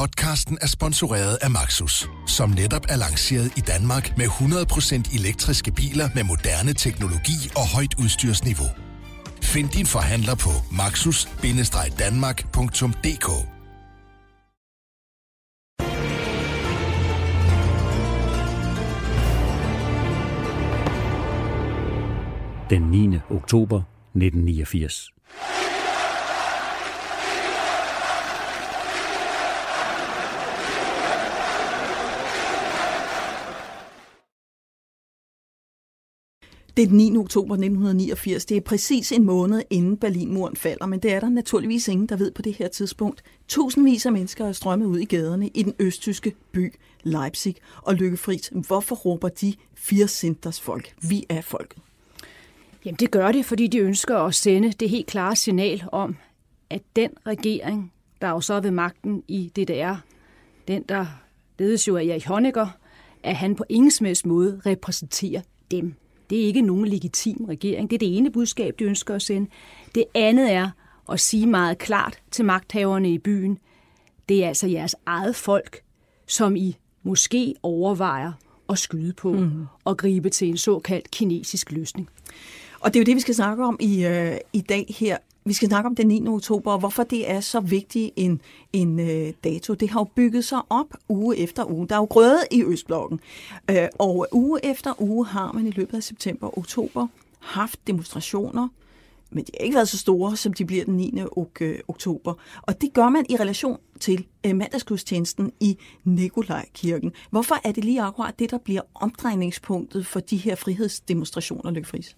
Podcasten er sponsoreret af Maxus, som netop er lanceret i Danmark med 100% elektriske biler med moderne teknologi og højt udstyrsniveau. Find din forhandler på maxus-danmark.dk Den 9. oktober 1989. Det er den 9. oktober 1989. Det er præcis en måned inden Berlinmuren falder, men det er der naturligvis ingen, der ved på det her tidspunkt. Tusindvis af mennesker er strømmet ud i gaderne i den østtyske by Leipzig. Og Lykke Friis, hvorfor råber de fire centers folk? Vi er folket. Jamen det gør det, fordi de ønsker at sende det helt klare signal om, at den regering, der jo så er ved magten i DDR, den der ledes jo af Erich Honecker, at han på ingen måde repræsenterer dem. Det er ikke nogen legitim regering. Det er det ene budskab, de ønsker at sende. Det andet er at sige meget klart til magthaverne i byen, det er altså jeres eget folk, som I måske overvejer at skyde på mm. og gribe til en såkaldt kinesisk løsning. Og det er jo det, vi skal snakke om i, øh, i dag her. Vi skal snakke om den 9. oktober, og hvorfor det er så vigtig en, en øh, dato. Det har jo bygget sig op uge efter uge. Der er jo grøde i Østblokken, øh, og uge efter uge har man i løbet af september og oktober haft demonstrationer, men de har ikke været så store, som de bliver den 9. Ok- øh, oktober. Og det gør man i relation til øh, mandagsgudstjenesten i Nikolajkirken. Hvorfor er det lige akkurat det, der bliver omdrejningspunktet for de her frihedsdemonstrationer, Lykke Friis?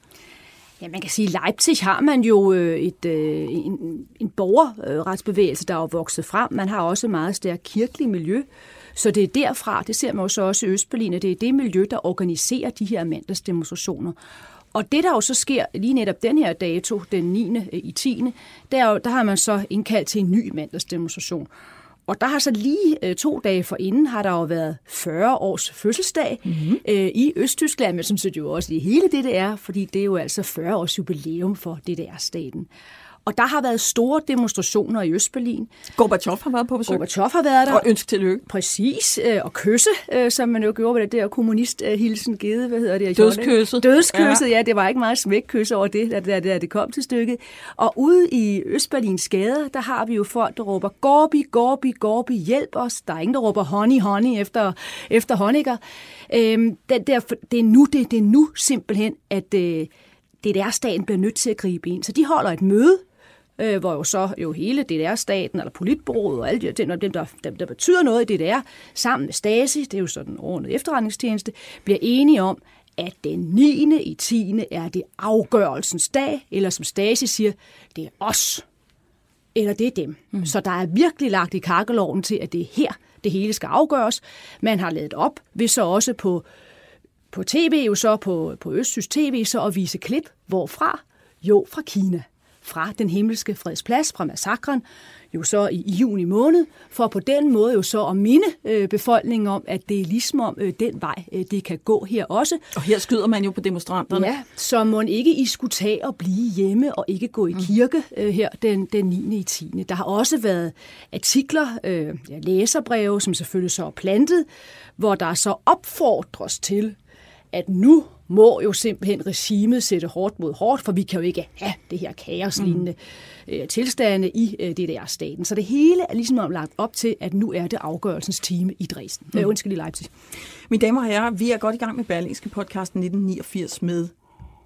Ja, man kan sige, at Leipzig har man jo øh, et, øh, en, en borgerretsbevægelse, der er vokset frem. Man har også et meget stærkt kirkeligt miljø. Så det er derfra, det ser man jo så også i Østberlin, at det er det miljø, der organiserer de her mandagsdemonstrationer. Og det, der jo så sker lige netop den her dato, den 9. Øh, i 10., der, der har man så indkaldt til en ny mandagsdemonstration. Og der har så lige øh, to dage forinden, har der jo været 40 års fødselsdag mm-hmm. øh, i Østtyskland, men som set jo også i hele DDR, fordi det er jo altså 40 års jubilæum for DDR-staten. Og der har været store demonstrationer i Østberlin. Gorbachev har været på besøg. Gorbachev har været der. Og ønske tillykke. Præcis. Øh, og kysse, øh, som man jo gjorde med det der kommunisthilsen givet. Hvad hedder det? Dødskysset. Dødskysset, ja. ja. Det var ikke meget smækkys over det, da, da, da det kom til stykket. Og ude i Østberlins gader, der har vi jo folk, der råber, Gorbi, Gorbi, Gorbi, hjælp os. Der er ingen, der råber honey, honey efter, efter Honecker. Øhm, det, der, det, er nu, det, det er nu simpelthen, at øh, DDR-staten bliver nødt til at gribe ind. Så de holder et møde øh, hvor jo så jo hele DDR-staten, eller politbureauet og alle de, dem, dem, der, dem, der betyder noget i DDR, sammen med Stasi, det er jo sådan en ordentlig efterretningstjeneste, bliver enige om, at den 9. i 10. er det afgørelsens dag, eller som Stasi siger, det er os, eller det er dem. Mm. Så der er virkelig lagt i kakkeloven til, at det er her, det hele skal afgøres. Man har lavet op ved så også på, på tv, jo så på, på Østsysk TV, så at vise klip. Hvorfra? Jo, fra Kina fra den himmelske fredsplads, fra massakren, jo så i, i juni måned, for på den måde jo så at minde øh, befolkningen om, at det er ligesom om øh, den vej, øh, det kan gå her også. Og her skyder man jo på demonstranterne. Ja, så må ikke I skulle tage og blive hjemme og ikke gå i mm. kirke øh, her den, den 9. i 10. Der har også været artikler, øh, ja, læserbreve, som selvfølgelig så er plantet, hvor der så opfordres til, at nu må jo simpelthen regimet sætte hårdt mod hårdt, for vi kan jo ikke have det her kaoslignende mm. øh, tilstande i øh, DDR-staten. Så det hele er ligesom lagt op til, at nu er det afgørelsens time i Dresden. Mm. Øh, undskyld, i Leipzig. Mine damer og herrer, vi er godt i gang med Berlingske podcasten 1989 med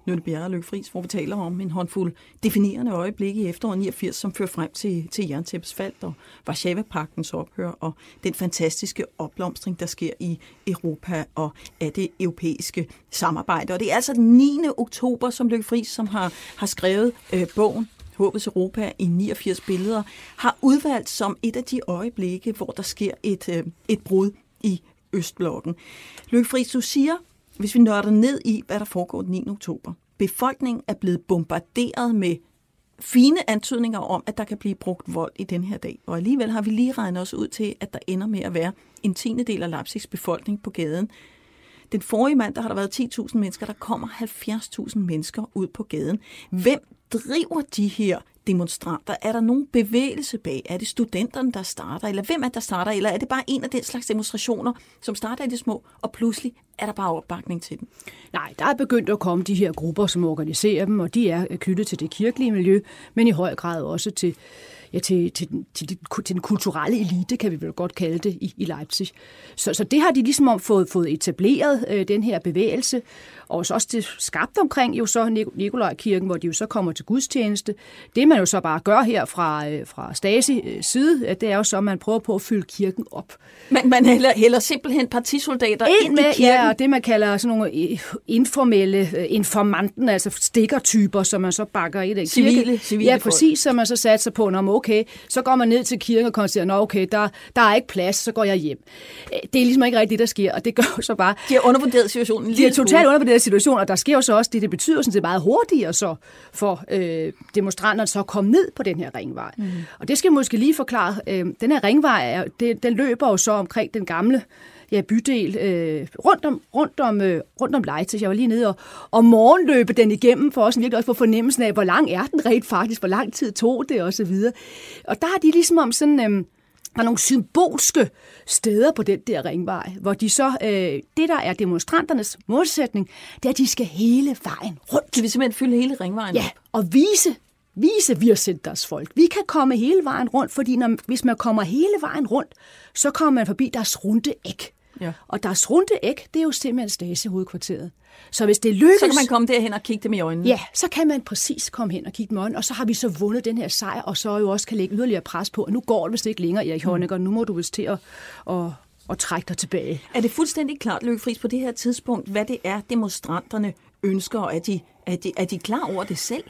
Nynne Bjerre og Løkke Friis, hvor vi taler om en håndfuld definerende øjeblikke i efteråret 89, som fører frem til, til jerntæppes fald og Varsava-paktens ophør og den fantastiske opblomstring, der sker i Europa og af det europæiske samarbejde. Og det er altså den 9. oktober, som Løkke Friis, som har, har skrevet øh, bogen Håbets Europa i 89 billeder, har udvalgt som et af de øjeblikke, hvor der sker et, øh, et brud i Østblokken. Løkke Friis, du siger, hvis vi nørder ned i, hvad der foregår den 9. oktober. Befolkningen er blevet bombarderet med fine antydninger om, at der kan blive brugt vold i den her dag. Og alligevel har vi lige regnet os ud til, at der ender med at være en tiende del af Leipzigs befolkning på gaden. Den forrige mand, der har der været 10.000 mennesker, der kommer 70.000 mennesker ud på gaden. Hvem driver de her demonstranter? Er der nogen bevægelse bag? Er det studenterne, der starter? Eller hvem er det, der starter? Eller er det bare en af den slags demonstrationer, som starter i det små, og pludselig er der bare opbakning til den? Nej, der er begyndt at komme de her grupper, som organiserer dem, og de er knyttet til det kirkelige miljø, men i høj grad også til, ja, til, til, til, til, til den kulturelle elite, kan vi vel godt kalde det, i, i Leipzig. Så, så det har de ligesom om fået, fået etableret, øh, den her bevægelse, og så også det skabt omkring jo så Nikolajkirken, hvor de jo så kommer til gudstjeneste. Det man jo så bare gør her fra, øh, fra Stasi øh, side, det er jo så, at man prøver på at fylde kirken op. Men man hælder, hælder simpelthen partisoldater ind, ind med, i kirken? Ja, og det man kalder sådan nogle øh, informelle informanten, altså stikkertyper, som man så bakker i den civile, kirke. Civile ja, præcis, som man så satser på, når okay, så går man ned til kirken og konstaterer, at okay, der, der er ikke plads, så går jeg hjem. Det er ligesom ikke rigtigt det, der sker, og det gør så bare... De har undervurderet situationen. De har totalt undervurderet situationen, og der sker jo så også det, det betyder sådan set meget hurtigere så for øh, demonstranterne så at komme ned på den her ringvej. Mm. Og det skal jeg måske lige forklare. Øh, den her ringvej, er, det, den løber jo så omkring den gamle ja, bydel øh, rundt om, rundt om, øh, rundt om Leipzig. Jeg var lige nede og, og morgenløbe den igennem, for også virkelig også få fornemmelsen af, hvor lang er den rent faktisk, hvor lang tid tog det og så videre. Og der har de ligesom om sådan... Øh, der er nogle symbolske steder på den der ringvej, hvor de så, øh, det der er demonstranternes målsætning, det er, at de skal hele vejen rundt. De vil simpelthen fylde hele ringvejen Ja, og vise, vise vi har sendt deres folk. Vi kan komme hele vejen rundt, fordi når, hvis man kommer hele vejen rundt, så kommer man forbi deres runde æg. Ja. Og deres runde æg, det er jo simpelthen Stasi-hovedkvarteret. Så hvis det lykkes... Så kan man komme derhen og kigge dem i øjnene. Ja, så kan man præcis komme hen og kigge dem i øjnene, og så har vi så vundet den her sejr, og så jo også kan lægge yderligere pres på, og nu går det vist ikke længere, Erik Honecker, mm. nu må du vist til at, at, at trække dig tilbage. Er det fuldstændig klart, Løkke Friis, på det her tidspunkt, hvad det er, demonstranterne ønsker, og er de, er de, er de klar over det selv?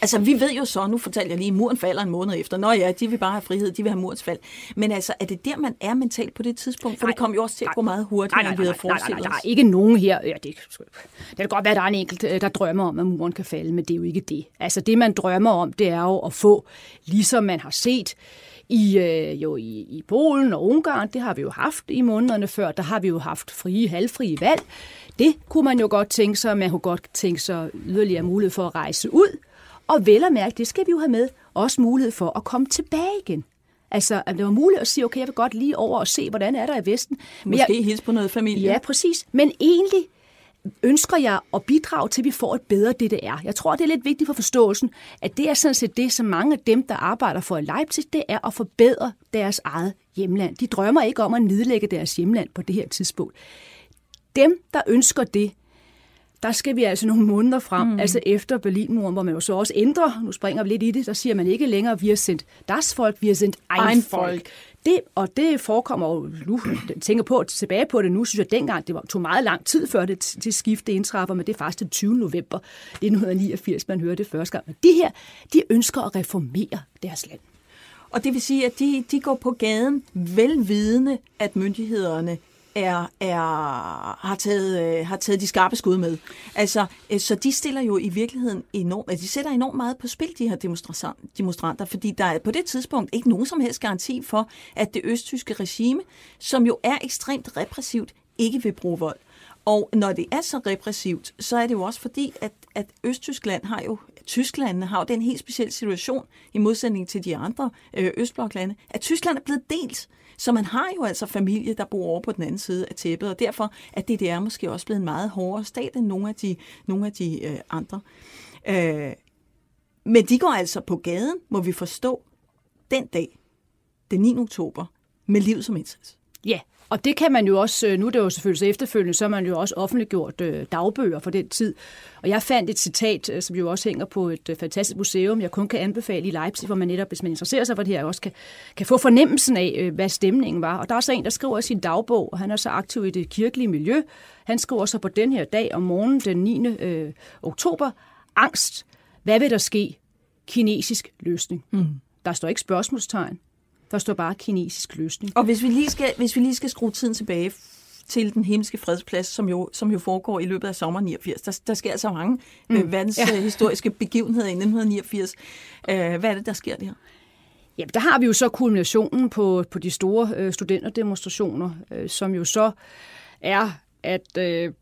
Altså, vi ved jo så, nu fortalte jeg lige, muren falder en måned efter. Nå ja, de vil bare have frihed, de vil have murens fald. Men altså, er det der, man er mentalt på det tidspunkt? For nej, det kom jo også til at gå meget hurtigt, nej, nej, nej, end vi havde forestillet nej, nej, nej, der er ikke nogen her. Ja, det, det kan godt være, at der er en enkelt, øh, der drømmer om, at muren kan falde, men det er jo ikke det. Altså, det man drømmer om, det er jo at få, ligesom man har set, i, øh, jo i, i Polen og Ungarn, det har vi jo haft i månederne før, der har vi jo haft frie, halvfrie valg. Det kunne man jo godt tænke sig, man kunne godt tænke sig yderligere mulighed for at rejse ud og vel at mærke, det skal vi jo have med, også mulighed for at komme tilbage igen. Altså, at det var muligt at sige, okay, jeg vil godt lige over og se, hvordan er der i Vesten. Men Måske jeg, hilse på noget familie. Ja, præcis. Men egentlig ønsker jeg at bidrage til, at vi får et bedre DDR. Jeg tror, det er lidt vigtigt for forståelsen, at det er sådan set det, som mange af dem, der arbejder for Leipzig, det er at forbedre deres eget hjemland. De drømmer ikke om at nedlægge deres hjemland på det her tidspunkt. Dem, der ønsker det, der skal vi altså nogle måneder frem, mm. altså efter Berlinmuren, hvor man jo så også ændrer, nu springer vi lidt i det, der siger man ikke længere, vi har sendt das folk, vi har sendt ein folk. Det, og det forekommer jo, nu tænker på, tilbage på det nu, synes jeg dengang, det var, tog meget lang tid før det til skifte indtræffer, men det er faktisk den 20. november 1989, man hører det første gang. Men de her, de ønsker at reformere deres land. Og det vil sige, at de, de går på gaden velvidende, at myndighederne er, er, har, taget, øh, har taget de skarpe skud med. Altså, øh, så de stiller jo i virkeligheden enormt, altså øh, de sætter enormt meget på spil, de her demonstranter, fordi der er på det tidspunkt ikke nogen som helst garanti for, at det østtyske regime, som jo er ekstremt repressivt, ikke vil bruge vold. Og når det er så repressivt, så er det jo også fordi, at, at Østtyskland har jo, Tyskland har jo den helt specielle situation, i modsætning til de andre øh, Østbloklande, at Tyskland er blevet delt. Så man har jo altså familie, der bor over på den anden side af tæppet, og derfor er DDR måske også blevet en meget hårdere stat end nogle af de, nogle af de øh, andre. Øh, men de går altså på gaden, må vi forstå, den dag, den 9. oktober, med liv som indsats. Ja, og det kan man jo også, øh, nu er det jo selvfølgelig så efterfølgende, så har man jo også offentliggjort øh, dagbøger for den tid. Og jeg fandt et citat, øh, som jo også hænger på et fantastisk museum, jeg kun kan anbefale i Leipzig, hvor man netop, hvis man interesserer sig for det her, også kan, kan få fornemmelsen af, hvad stemningen var. Og der er så en, der skriver i sin dagbog, og han er så aktiv i det kirkelige miljø. Han skriver så på den her dag om morgenen den 9. Øh, oktober, angst. Hvad vil der ske? Kinesisk løsning. Mm. Der står ikke spørgsmålstegn. Der står bare kinesisk løsning. Og hvis vi lige skal, hvis vi lige skal skrue tiden tilbage til den himmelske fredsplads, som jo, som jo foregår i løbet af sommer 89. Der, der sker altså mange mm. øh, verdenshistoriske ja. begivenheder i 1989. Øh, hvad er det, der sker der? Ja, der har vi jo så kulminationen på, på de store øh, studenterdemonstrationer, øh, som jo så er, at øh,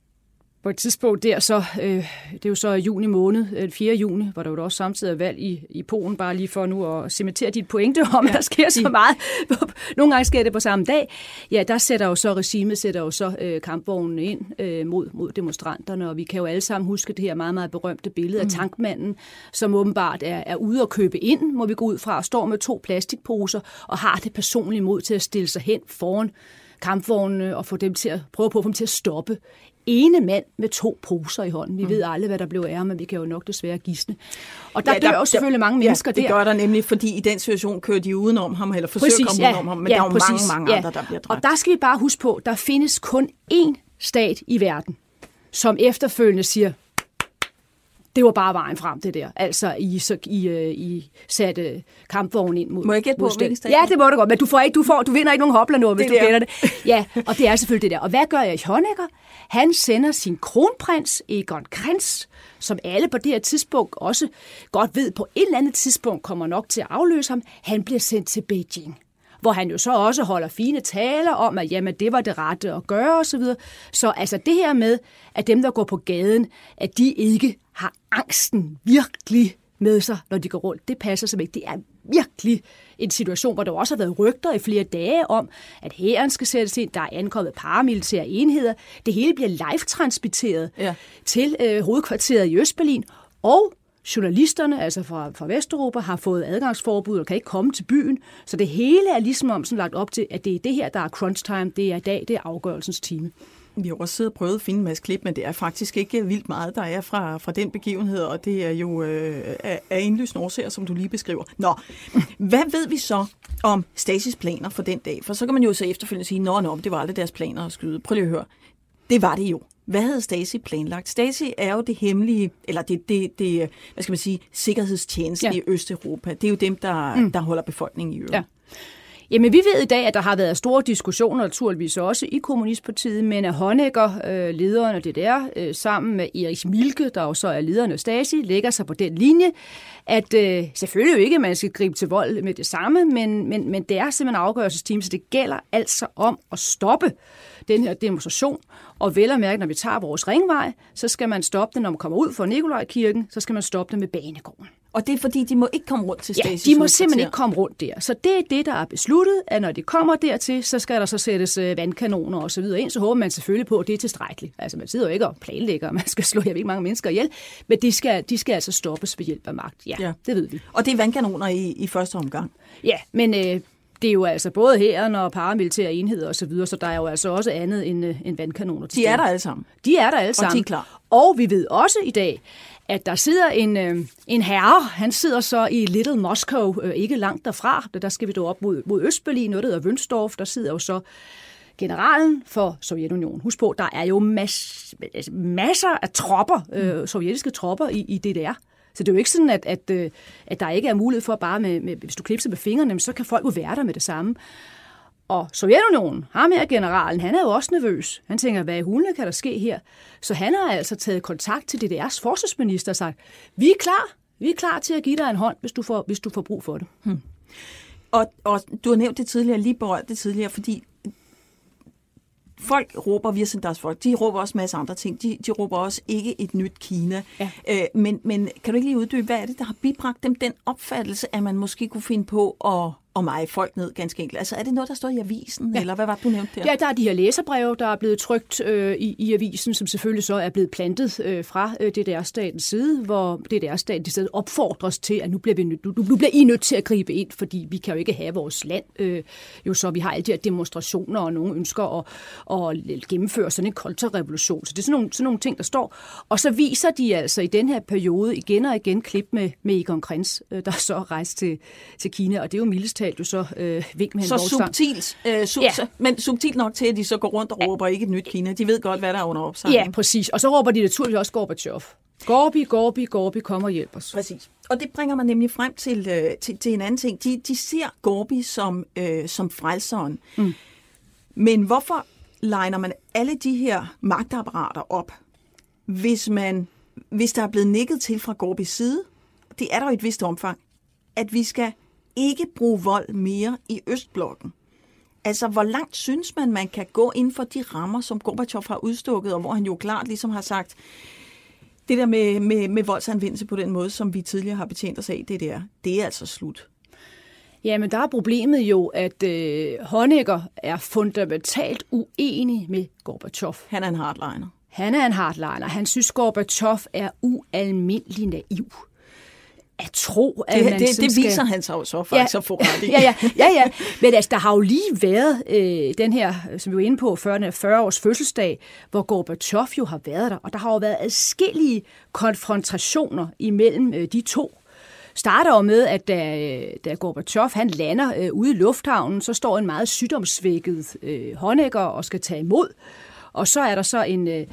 på et tidspunkt der, så øh, det er jo så juni måned, 4. Øh, juni, hvor der jo også samtidig er valg i, i Polen, bare lige for nu at cementere dit pointe om, ja, der sker så meget. Nogle gange sker det på samme dag. Ja, der sætter jo så regimet, sætter jo så øh, kampvognen ind øh, mod, mod demonstranterne, og vi kan jo alle sammen huske det her meget, meget berømte billede mm. af tankmanden, som åbenbart er, er ude at købe ind, må vi gå ud fra, og står med to plastikposer og har det personlige mod til at stille sig hen foran kampvognene og få dem til at prøve på at få dem til at stoppe. Ene mand med to poser i hånden. Vi mm. ved aldrig, hvad der blev af men vi kan jo nok desværre gisne. Og der ja, dør der, jo selvfølgelig mange mennesker ja, det der. gør der nemlig, fordi i den situation kører de udenom ham, eller forsøger præcis, at komme ja, udenom ham, men ja, der er jo præcis, mange, mange ja. andre, der bliver dræbt. Og der skal vi bare huske på, der findes kun én stat i verden, som efterfølgende siger, det var bare vejen frem, det der. Altså, I, så, I, øh, I satte kampvognen ind mod Må jeg gætte på, Ja, det må du godt, men du, får ikke, du, får, du vinder ikke nogen hopler nu, hvis det du gætter det. Ja, og det er selvfølgelig det der. Og hvad gør jeg i Honecker? Han sender sin kronprins, Egon Krenz, som alle på det her tidspunkt også godt ved, på et eller andet tidspunkt kommer nok til at afløse ham. Han bliver sendt til Beijing hvor han jo så også holder fine taler om, at jamen, det var det rette at gøre osv. Så, så altså det her med, at dem, der går på gaden, at de ikke har angsten virkelig med sig, når de går rundt, det passer simpelthen ikke. Det er virkelig en situation, hvor der også har været rygter i flere dage om, at hæren skal sættes ind, der er ankommet paramilitære enheder. Det hele bliver live-transmitteret ja. til øh, hovedkvarteret i Østberlin, og Journalisterne, altså fra, fra Vesteuropa, har fået adgangsforbud og kan ikke komme til byen. Så det hele er ligesom om sådan lagt op til, at det er det her, der er crunch time. Det er i dag, det er afgørelsens time. Vi har også siddet og prøvet at finde en masse klip, men det er faktisk ikke vildt meget, der er fra, fra den begivenhed, og det er jo øh, af indlysende årsager, som du lige beskriver. Nå, hvad ved vi så om Stasis planer for den dag? For så kan man jo så efterfølgende sige, nå, nå, det var aldrig deres planer at skyde. Prøv lige at høre. Det var det jo. Hvad havde Stasi planlagt? Stasi er jo det hemmelige, eller det, det, det hvad skal man sige, sikkerhedstjeneste ja. i Østeuropa. Det er jo dem, der, mm. der holder befolkningen i øvrigt. Ja. Jamen, vi ved i dag, at der har været store diskussioner, naturligvis også i Kommunistpartiet, men at Honecker, øh, lederen af DDR, øh, sammen med Erik Milke, der jo så er lederen af Stasi, lægger sig på den linje, at øh, selvfølgelig jo ikke, at man skal gribe til vold med det samme, men, men, men det er simpelthen afgørelsesteam, så det gælder altså om at stoppe den her demonstration. Og vel at mærke, når vi tager vores ringvej, så skal man stoppe den, når man kommer ud fra Nikolajkirken, så skal man stoppe den med banegården. Og det er fordi, de må ikke komme rundt til Stasis Ja, de må simpelthen ikke komme rundt der. Så det er det, der er besluttet, at når de kommer dertil, så skal der så sættes øh, vandkanoner og så videre ind. Så håber man selvfølgelig på, at det er tilstrækkeligt. Altså man sidder jo ikke og planlægger, man skal slå jeg ved ikke mange mennesker ihjel, men de skal, de skal altså stoppes ved hjælp af magt. Ja, ja, det ved vi. Og det er vandkanoner i, i første omgang? Ja, men øh, det er jo altså både hæren og paramilitære enheder osv., så, videre, så der er jo altså også andet end, øh, end vandkanoner. De er der alle sammen? De er der alle sammen. Og de er klar? Og vi ved også i dag, at der sidder en, øh, en herre, han sidder så i Little Moscow, øh, ikke langt derfra, der skal vi da op mod, mod Østberlin, noget der hedder Wünsdorf, der sidder jo så generalen for Sovjetunionen. Husk på, der er jo mas, masser af tropper, øh, sovjetiske tropper i, i DDR. Så det er jo ikke sådan, at, at, øh, at der ikke er mulighed for bare, med, med, hvis du klipser med fingrene, så kan folk jo være der med det samme. Og Sovjetunionen, ham her generalen, han er jo også nervøs. Han tænker, hvad i hulene kan der ske her? Så han har altså taget kontakt til DDR's forsvarsminister og sagt, vi er klar, vi er klar til at give dig en hånd, hvis du får, hvis du får brug for det. Hmm. Og, og du har nævnt det tidligere, lige berørt det tidligere, fordi folk råber, vi har deres folk, de råber også masse andre ting. De, de råber også ikke et nyt Kina. Ja. Øh, men, men kan du ikke lige uddybe, hvad er det, der har bibragt dem den opfattelse, at man måske kunne finde på at og mig folk ned, ganske enkelt. Altså, er det noget, der står i avisen, ja. eller hvad var det, du nævnte der? Ja, der er de her læserbreve, der er blevet trygt øh, i, i avisen, som selvfølgelig så er blevet plantet øh, fra øh, DDR-statens side, hvor DDR-staten i stedet opfordres til, at nu bliver, vi nødt, nu, nu bliver I nødt til at gribe ind, fordi vi kan jo ikke have vores land. Øh, jo så vi har alle de her demonstrationer, og nogen ønsker at, at gennemføre sådan en kontrarevolution. Så det er sådan nogle, sådan nogle ting, der står. Og så viser de altså i den her periode igen og igen klip med, med Egon Krenz, øh, der så rejst til, til Kina, og det er jo mildest talt jo så øh, vink med en Så subtilt, øh, sub- ja. men subtilt nok til, at de så går rundt og råber ja. ikke et nyt Kina. De ved godt, hvad der er under opsejling. Ja, præcis. Og så råber de naturligvis også Gorbachev. Gorbi, Gorbi, Gorbi, kom og hjælp os. Præcis. Og det bringer mig nemlig frem til, øh, til, til en anden ting. De, de ser Gorbi som, øh, som frelseren. Mm. Men hvorfor legner man alle de her magtapparater op, hvis, man, hvis der er blevet nikket til fra Gorbis side? Det er der jo et vist omfang, at vi skal ikke bruge vold mere i Østblokken. Altså, hvor langt synes man, man kan gå inden for de rammer, som Gorbachev har udstukket, og hvor han jo klart ligesom har sagt, det der med, med, med voldsanvendelse på den måde, som vi tidligere har betjent os af, det der, det er altså slut. Jamen, der er problemet jo, at øh, Honecker er fundamentalt uenig med Gorbachev. Han er en hardliner. Han er en hardliner. Han synes, Gorbachev er ualmindelig naiv tro, at det, man det, det viser skal... han sig jo så faktisk ja, at få ret i. ja, ja, ja, ja. Men altså, der har jo lige været øh, den her, som vi var inde på, 40, 40 års fødselsdag, hvor Gorbachev jo har været der, og der har jo været adskillige konfrontationer imellem øh, de to starter jo med, at da, da Gorbachev han lander øh, ude i lufthavnen, så står en meget sygdomsvækket øh, håndækker og skal tage imod. Og så er der så en, øh,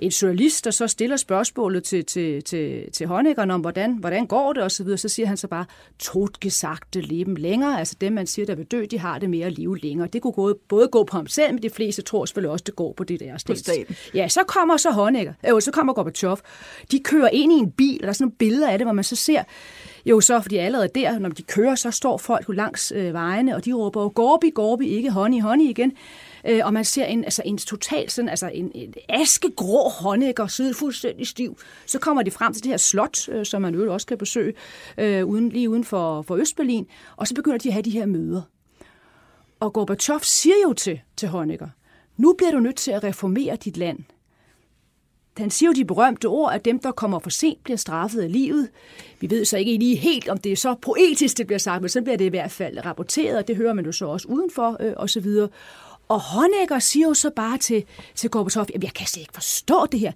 en journalist, der så stiller spørgsmålet til, til, til, til håndækkeren om, hvordan, hvordan går det, og så videre. Så siger han så bare, totgesagte leben længere. Altså dem, man siger, der vil dø, de har det mere at leve længere. Det kunne både, både gå på ham selv, men de fleste tror selvfølgelig også, det går på det der sted. Ja, så kommer så håndækker, øh, så kommer Gorbachev. De kører ind i en bil, og der er sådan nogle billeder af det, hvor man så ser, jo så, fordi allerede der, når de kører, så står folk langs øh, vejene, og de råber jo, Gorbi, Gorbi, ikke honey, honey igen. Øh, og man ser en, altså en total sådan, altså en, en askegrå håndækker, sidde fuldstændig stiv. Så kommer de frem til det her slot, øh, som man jo også kan besøge, øh, uden, lige uden for, for Østberlin, og så begynder de at have de her møder. Og Gorbachev siger jo til, til Honecker, nu bliver du nødt til at reformere dit land. Han siger jo de berømte ord, at dem, der kommer for sent, bliver straffet af livet. Vi ved så ikke lige helt, om det er så poetisk, det bliver sagt, men så bliver det i hvert fald rapporteret, og det hører man jo så også udenfor, øh, og så videre. Og Honecker siger jo så bare til, til Gorbachev, jamen jeg kan slet ikke forstå det her.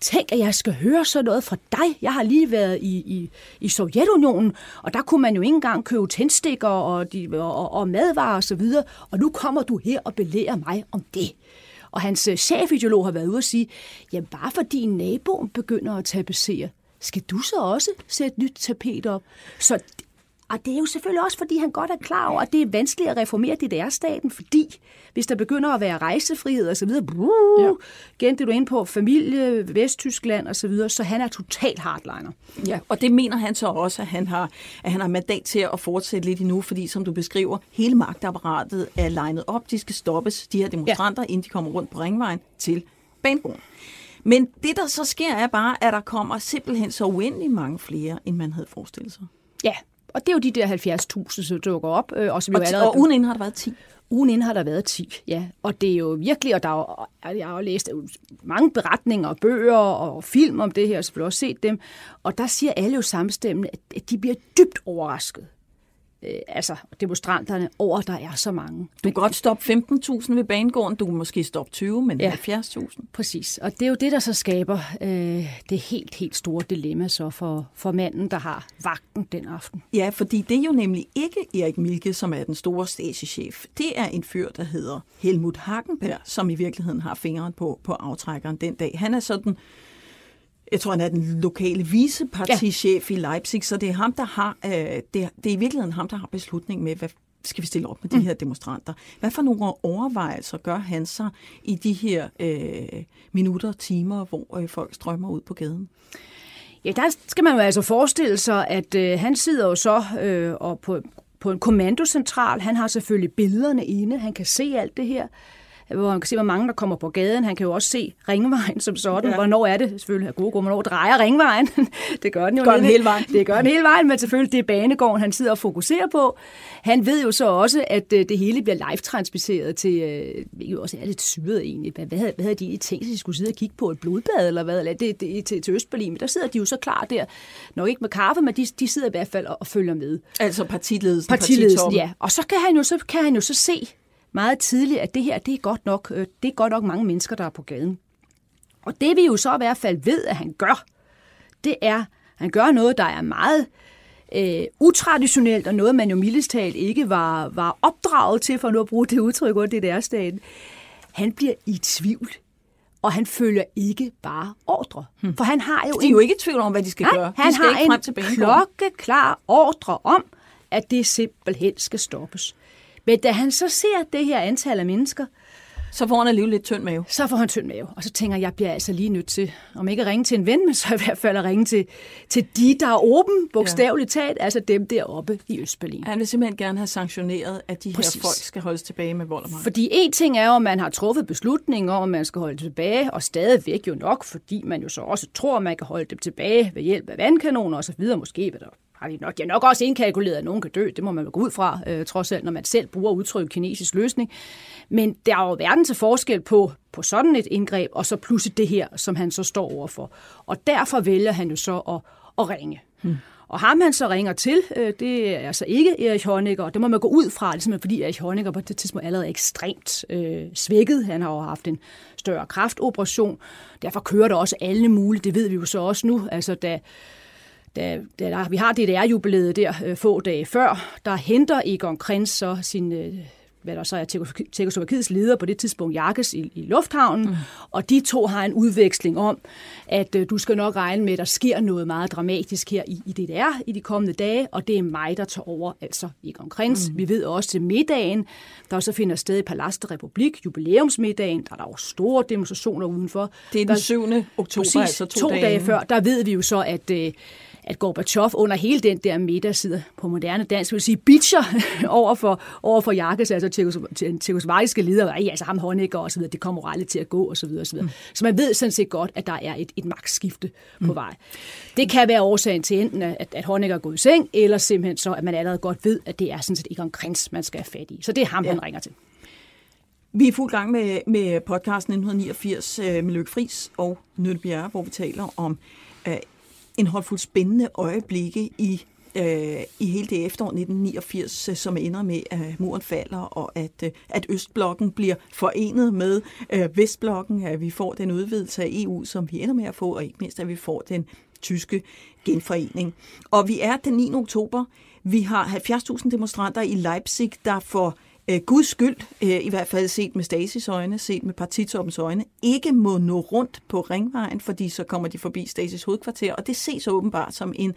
Tænk, at jeg skal høre sådan noget fra dig. Jeg har lige været i, i, i Sovjetunionen, og der kunne man jo ikke engang købe tændstikker og, de, og, og madvarer osv., og, og nu kommer du her og belærer mig om det. Og hans øh, chefideolog har været ude og sige, jamen bare fordi naboen begynder at tapetsere, skal du så også sætte nyt tapet op? Så og det er jo selvfølgelig også, fordi han godt er klar over, at det er vanskeligt at reformere DDR-staten, fordi hvis der begynder at være rejsefrihed og så videre, brug, ja. igen det du er inde på, familie, Vesttyskland og så videre, så han er total hardliner. Ja, og det mener han så også, at han har, at han har mandat til at fortsætte lidt endnu, fordi som du beskriver, hele magtapparatet er legnet op, de skal stoppes, de her demonstranter, ja. inden de kommer rundt på ringvejen til banegården. Men det, der så sker, er bare, at der kommer simpelthen så uendelig mange flere, end man havde forestillet sig. Ja, og det er jo de der 70.000, som dukker op. Øh, og, som og, jo allerede, og ugen inden har der været 10. Ugen inden har der været 10, ja. Og det er jo virkelig, og der er jo, jeg har jo læst mange beretninger og bøger og film om det her, og selvfølgelig også set dem. Og der siger alle jo samstemmende, at de bliver dybt overrasket øh, altså demonstranterne over, der er så mange. Du kan godt stoppe 15.000 ved banegården, du kan måske stoppe 20, men ja, 70.000. Præcis, og det er jo det, der så skaber øh, det helt, helt store dilemma så for, for manden, der har vagten den aften. Ja, fordi det er jo nemlig ikke Erik Milke, som er den store stagechef. Det er en fyr, der hedder Helmut Hagenberg, som i virkeligheden har fingeren på, på aftrækkeren den dag. Han er sådan jeg tror, han er den lokale vicepartichef ja. i Leipzig, så det er ham, der har, øh, det, er, det er i virkeligheden ham, der har beslutning med, hvad skal vi stille op med de mm. her demonstranter. Hvad for nogle overvejelser gør han sig i de her øh, minutter og timer, hvor øh, folk strømmer ud på gaden? Ja, der skal man jo altså forestille sig, at øh, han sidder jo så øh, og på, på en kommandocentral. Han har selvfølgelig billederne inde. Han kan se alt det her hvor han kan se, hvor mange der kommer på gaden. Han kan jo også se ringvejen som sådan. Ja. Hvornår er det? Selvfølgelig er gode gode. Hvornår drejer ringvejen? det gør den jo gør den hele vejen. Det gør den hele vejen, men selvfølgelig det er banegården, han sidder og fokuserer på. Han ved jo så også, at øh, det hele bliver live-transmitteret til, øh, hvilket også er lidt syret egentlig. Hvad, hvad, havde, hvad havde de tænkt sig, de skulle sidde og kigge på et blodbad, eller hvad? Eller det, det, til, til Østberlin, men der sidder de jo så klar der. Nok ikke med kaffe, men de, de sidder i hvert fald og, og følger med. Altså partiledelsen, partiledelsen ja. Og så kan han jo så, kan han jo så se, meget tidligt, at det her, det er godt nok, øh, det er godt nok mange mennesker, der er på gaden. Og det vi jo så i hvert fald ved, at han gør, det er, han gør noget, der er meget øh, utraditionelt, og noget, man jo mildest talt ikke var, var opdraget til, for nu at bruge det udtryk under det der staten. Han bliver i tvivl og han følger ikke bare ordre. Hmm. For han har jo de er jo ikke i tvivl om, hvad de skal han, gøre. De han skal har ikke frem en klokkeklar ordre om, at det simpelthen skal stoppes. Men da han så ser det her antal af mennesker, Så får han alligevel lidt tynd mave. Så får han tynd mave, og så tænker jeg, jeg bliver altså lige nødt til, om ikke at ringe til en ven, men så i hvert fald at ringe til, til de, der er åben, bogstaveligt talt, altså dem deroppe i Østberlin. Han vil simpelthen gerne have sanktioneret, at de Præcis. her folk skal holdes tilbage med vold og magt. Fordi en ting er at man har truffet beslutningen om, at man skal holde tilbage, og stadigvæk jo nok, fordi man jo så også tror, at man kan holde dem tilbage ved hjælp af vandkanoner og så videre. Måske vil der har de nok, de har nok også indkalkuleret, at nogen kan dø. Det må man gå ud fra, øh, trods alt, når man selv bruger udtrykket kinesisk løsning. Men der er jo verden til forskel på, på sådan et indgreb, og så pludselig det her, som han så står overfor. Og derfor vælger han jo så at, at ringe. Hmm. Og ham han så ringer til, øh, det er altså ikke Erich Honecker, det må man gå ud fra, ligesom fordi Erich Honecker på det tidspunkt allerede er ekstremt øh, svækket. Han har jo haft en større kraftoperation. Derfor kører der også alle mulige, det ved vi jo så også nu. Altså da, da, da der, vi har DDR-jubilæet der øh, få dage før, der henter Egon Krenz så sin... Øh, hvad der så er Tjekoslovakiets leder på det tidspunkt, Jakes i, i lufthavnen, mm. og de to har en udveksling om, at øh, du skal nok regne med, at der sker noget meget dramatisk her i, i DDR i de kommende dage, og det er mig, der tager over, altså Egon Krenz. Mm. Vi ved også til middagen, der så finder sted i Palast Republik, jubilæumsmiddagen, der er der jo store demonstrationer udenfor. Det er den 7. oktober, Præcis, altså to, to dage, dage før, der ved vi jo så, at... Øh, at Gorbachev under hele den der middag sidder på moderne dansk, vil sige bitcher over for, over for Jakes, altså tjekoslovakiske leder, og altså ham Honecker og så videre, det kommer aldrig til at gå og så videre, og så videre. Mm. Så man ved sådan set godt, at der er et, et magtskifte mm. på vej. Det kan være årsagen til enten, at, at Honecker er gået i seng, eller simpelthen så, at man allerede godt ved, at det er sådan set Egon Krenz, man skal have fat i. Så det er ham, ja. han ringer til. Vi er fuld gang med, med podcasten 1989 med Løkke Friis og Bjerre, hvor vi taler om øh, en håndfuld spændende øjeblikke i øh, i hele det efterår 1989, øh, som ender med, at muren falder, og at, øh, at Østblokken bliver forenet med øh, Vestblokken, at vi får den udvidelse af EU, som vi ender med at få, og ikke mindst, at vi får den tyske genforening. Og vi er den 9. oktober. Vi har 70.000 demonstranter i Leipzig, der får øh, Guds skyld, øh, i hvert fald set med Stasis øjne, set med partitoppens øjne, ikke må nå rundt på ringvejen, fordi så kommer de forbi Stasis hovedkvarter, og det ses åbenbart som en,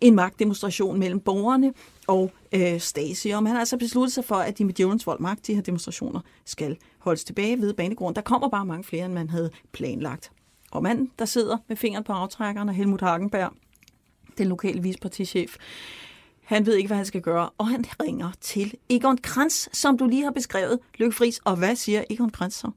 en magtdemonstration mellem borgerne og øh, Stasi. Og man har altså besluttet sig for, at de med djævelens vold magt, de her demonstrationer, skal holdes tilbage ved banegrund. Der kommer bare mange flere, end man havde planlagt. Og manden, der sidder med fingeren på aftrækkeren, er Helmut Hagenberg, den lokale vispartichef. Han ved ikke, hvad han skal gøre, og han ringer til Egon Kranz, som du lige har beskrevet, Lykke Friis. Og hvad siger Egon Kranz så?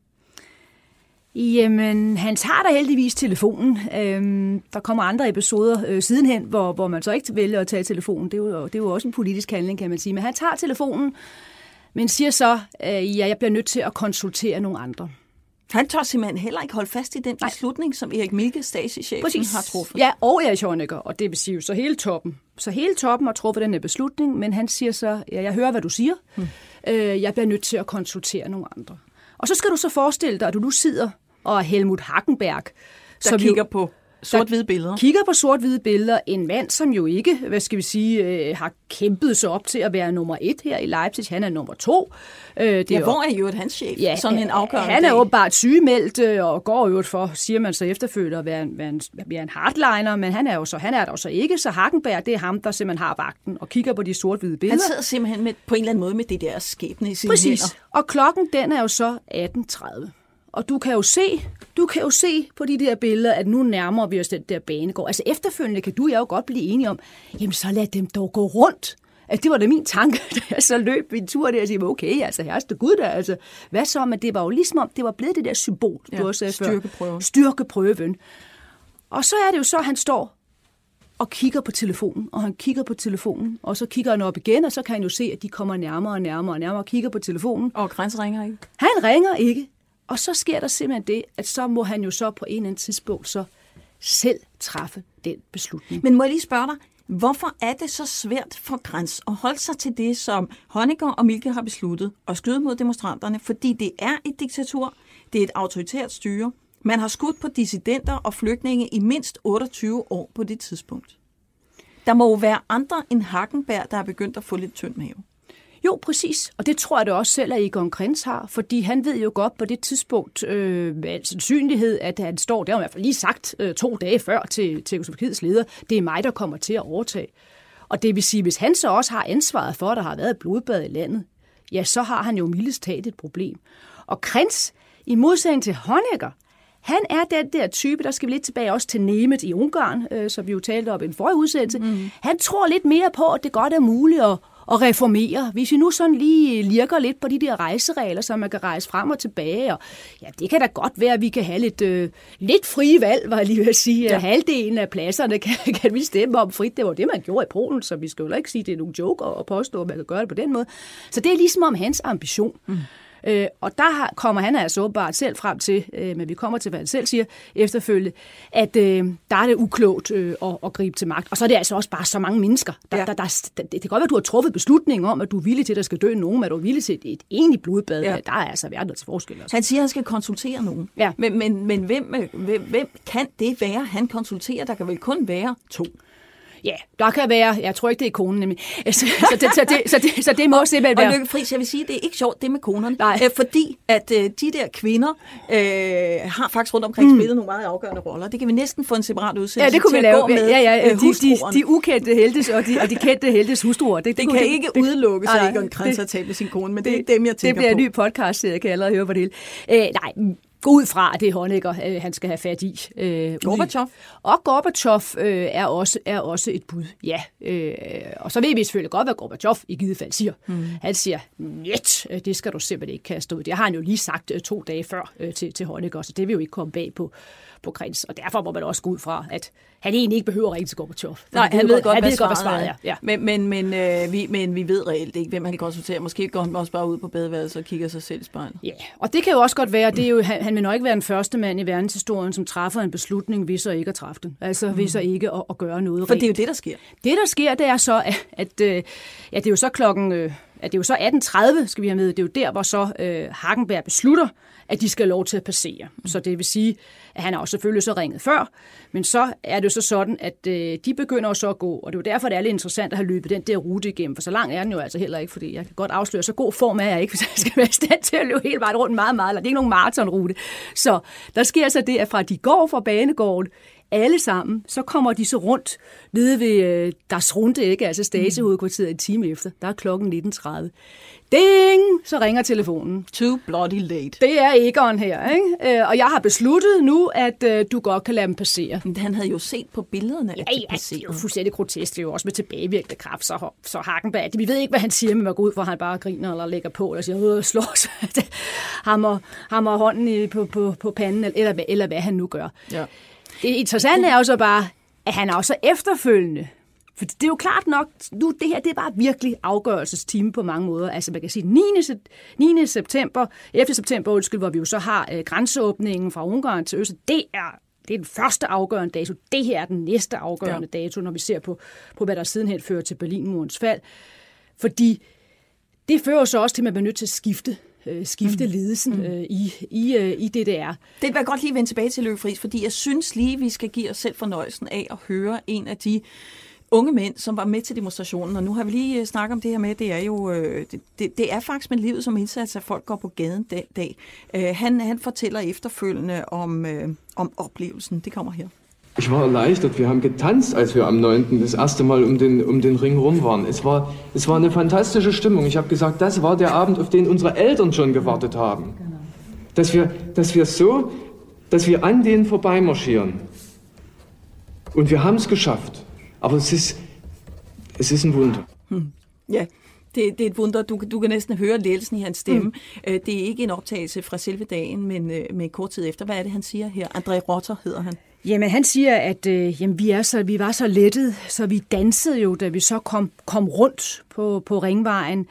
Jamen, han tager da heldigvis telefonen. Øhm, der kommer andre episoder øh, sidenhen, hvor, hvor man så ikke vælger at tage telefonen. Det er, jo, det er jo også en politisk handling, kan man sige. Men han tager telefonen, men siger så, øh, ja, jeg bliver nødt til at konsultere nogle andre. Han tør simpelthen heller ikke holde fast i den beslutning, Nej. som Erik Milke, Stasi-chefen, har truffet. Ja, og Erik Honecker, og det vil sige jo så hele toppen. Så hele toppen har truffet den her beslutning, men han siger så, ja, jeg hører, hvad du siger. Hmm. Øh, jeg bliver nødt til at konsultere nogle andre. Og så skal du så forestille dig, at du nu sidder og er Helmut Hackenberg, der som kigger jo, på Sort-hvide billeder. Kigger på sort-hvide billeder. En mand, som jo ikke, hvad skal vi sige, øh, har kæmpet sig op til at være nummer et her i Leipzig. Han er nummer to. Øh, det ja, hvor er jo et hans chef? Ja, Sådan en afgørende Han er jo bare sygemeldt øh, og går jo for, siger man så efterfølgende, at være en, være, en, være en hardliner, men han er jo så, han er der jo så ikke, så Hagenberg, det er ham, der simpelthen har vagten og kigger på de sort-hvide billeder. Han sidder simpelthen med, på en eller anden måde med det der skæbne i sine Præcis. hænder. Og klokken, den er jo så 18.30. Og du kan jo se, du kan jo se på de der billeder, at nu nærmer vi os den der banegård. Altså efterfølgende kan du og jeg jo godt blive enige om, jamen så lad dem dog gå rundt. Altså, det var da min tanke, da jeg så løb min tur der og sagde, okay, altså herreste Gud der, altså, hvad så? Men det var jo ligesom om, det var blevet det der symbol, ja, du også sagde styrkeprøve. før. Styrkeprøven. Og så er det jo så, at han står og kigger på telefonen, og han kigger på telefonen, og så kigger han op igen, og så kan han jo se, at de kommer nærmere og nærmere og nærmere og kigger på telefonen. Og Græns ringer ikke? Han ringer ikke. Og så sker der simpelthen det, at så må han jo så på en eller anden tidspunkt så selv træffe den beslutning. Men må jeg lige spørge dig, hvorfor er det så svært for Græns at holde sig til det, som Honecker og Milke har besluttet, og skyde mod demonstranterne? Fordi det er et diktatur, det er et autoritært styre. Man har skudt på dissidenter og flygtninge i mindst 28 år på det tidspunkt. Der må jo være andre end Hakkenberg, der er begyndt at få lidt tynd mave. Jo, præcis. Og det tror jeg da også selv, at Egon Krenz har, fordi han ved jo godt på det tidspunkt øh, med sandsynlighed, at han står, der i hvert fald lige sagt øh, to dage før til Tjekoslovakiets leder, det er mig, der kommer til at overtage. Og det vil sige, hvis han så også har ansvaret for, at der har været et blodbad i landet, ja, så har han jo mildest talt et problem. Og Krins, i modsætning til Honecker, han er den der type, der skal vi lidt tilbage også til Nemet i Ungarn, øh, som vi jo talte om i en forrige udsendelse. Mm. Han tror lidt mere på, at det godt er muligt at, at reformere. Hvis vi nu sådan lige lirker lidt på de der rejseregler, så man kan rejse frem og tilbage, og ja, det kan da godt være, at vi kan have lidt, øh, lidt frie valg, var jeg lige ved at sige. Ja. Halvdelen af pladserne kan, kan vi stemme om frit. Det var det, man gjorde i Polen, så vi skal jo ikke sige, at det er nogle joke at påstå, at man kan gøre det på den måde. Så det er ligesom om hans ambition. Mm. Øh, og der har, kommer han altså åbenbart selv frem til, øh, men vi kommer til, hvad han selv siger efterfølgende, at øh, der er det uklogt øh, at, at gribe til magt. Og så er det altså også bare så mange mennesker. Der, ja. der, der, der, det kan godt være, at du har truffet beslutning om, at du er villig til, at der skal dø nogen, men at du er villig til et, et enigt blodbad. Ja. Der er altså verdens forskel. Også. Han siger, at han skal konsultere nogen. Ja. Men, men, men hvem, hvem, hvem kan det være, han konsulterer? Der kan vel kun være to. Ja, der kan være, jeg tror ikke, det er konen nemlig. Så, så, det, så, det, så, det, så det må simpelthen være. Og Lykke Friis, jeg vil sige, det er ikke sjovt, det med konerne. Nej. Øh, fordi at øh, de der kvinder øh, har faktisk rundt omkring mm. spillet nogle meget afgørende roller. Det kan vi næsten få en separat udsendelse Ja, det kunne vi lave. Med, ja, ja, ja. Øh, de, de, de, ukendte heltes og de, og de kendte heltes hustruer. Det, det, det kan det, ikke udelukkes, at ikke en krans at tale med sin kone, men det, det er dem, jeg tænker på. Det bliver på. en ny podcast, jeg kan allerede høre på det hele. Øh, nej, gå ud fra, at det er Honecker, øh, han skal have fat i. Øh, Gorbachev? Og Gorbachev øh, er, også, er også et bud, ja. Øh, og så ved vi selvfølgelig godt, hvad Gorbachev i givet fald siger. Mm. Han siger, net, øh, det skal du simpelthen ikke kaste ud. Det har han jo lige sagt øh, to dage før øh, til, til Honecker, så det vil jo ikke komme bag på, på Krins. Og derfor må man også gå ud fra, at han egentlig ikke behøver at ringe til Gorbachev. Nej, han, han ved godt, han hvad, svaret, godt er. Ja. Men, men, men, øh, vi, men vi ved reelt ikke, hvem han kan konsultere. Måske går han også bare ud på badeværelset og kigger sig selv i spejlet. Ja, og det kan jo også godt være, det er jo, han, han vil nok ikke være den første mand i verdenshistorien, som træffer en beslutning, hvis så ikke at træffe den. Altså, mm. hvis så ikke at, at gøre noget For rent. det er jo det, der sker. Det, der sker, det er så, at, at øh, ja, det er jo så klokken... Øh, at det er jo så 18.30, skal vi have med. Det er jo der, hvor så øh, Hagenberg beslutter, at de skal have lov til at passere. Så det vil sige, at han har jo selvfølgelig så ringet før, men så er det så sådan, at øh, de begynder så at gå, og det er jo derfor, det er lidt interessant at have løbet den der rute igennem, for så lang er den jo altså heller ikke, fordi jeg kan godt afsløre, så god form er jeg ikke, hvis jeg skal være i stand til at løbe hele vejen rundt meget, meget, eller det er ikke nogen maratonrute. Så der sker så det, at fra de går fra banegården, alle sammen, så kommer de så rundt nede ved øh, deres runde, ikke? altså stagehovedkvarteret en time efter. Der er klokken 19.30. Ding! Så ringer telefonen. Too bloody late. Det er Egon her, ikke? Øh, og jeg har besluttet nu, at øh, du godt kan lade dem passere. Men han havde jo set på billederne, ja, at de ja, det er jo fuldstændig grotesk. Det er jo også med tilbagevirkende kraft, så, så Hagenberg. Vi ved ikke, hvad han siger, men man går ud for, han bare griner eller lægger på, eller siger, øh, slår sig. hammer, hammer hånden i, på, på, på panden, eller, eller hvad han nu gør. Ja. Det interessante er jo så bare, at han også efterfølgende for det er jo klart nok, nu det her det er bare virkelig afgørelsestime på mange måder. Altså man kan sige 9. 9. september, 11. september, undskyld, hvor vi jo så har øh, grænseåbningen fra Ungarn til Øst, det er det er den første afgørende dato. Det her er den næste afgørende ja. dato, når vi ser på, på, hvad der sidenhen fører til Berlinmurens fald. Fordi det fører så også til, at man bliver nødt til at skifte øh, skifte mm. ledelsen mm. øh, i, i, øh, i DDR. Det vil jeg godt lige vende tilbage til Løbe Friis, fordi jeg synes lige, vi skal give os selv fornøjelsen af at høre en af de unge mænd, som var med til demonstrationen. Og nu har vi lige øh, snakket om det her med, det er jo øh, det, det, er faktisk med livet som indsats, at folk går på gaden den dag. Øh, han, han fortæller efterfølgende om, om oplevelsen. Det kommer her. Ich war erleichtert. Wir haben getanzt, als wir am 9. das erste Mal um den, um den Ring rum waren. Es war, es war eine fantastische Stimmung. Ich habe gesagt, das war der Abend, auf den unsere Eltern schon gewartet haben. Dass wir, dass wir so, dass wir an denen vorbeimarschieren. Und wir haben es geschafft. Aber es ist, es ist ein Wunder. Hm. Ja, det, det er et wunder. Du, du kan næsten høre ledelsen i hans stemme. Mm. Det er ikke en optagelse fra selve dagen, men øh, med kort tid efter. Hvad er det, han siger her? André Rotter hedder han. Jamen, han siger, at øh, jamen, vi, er så, vi var så lettet, så vi dansede jo, da vi så kom, kom rundt på, på ringvejen.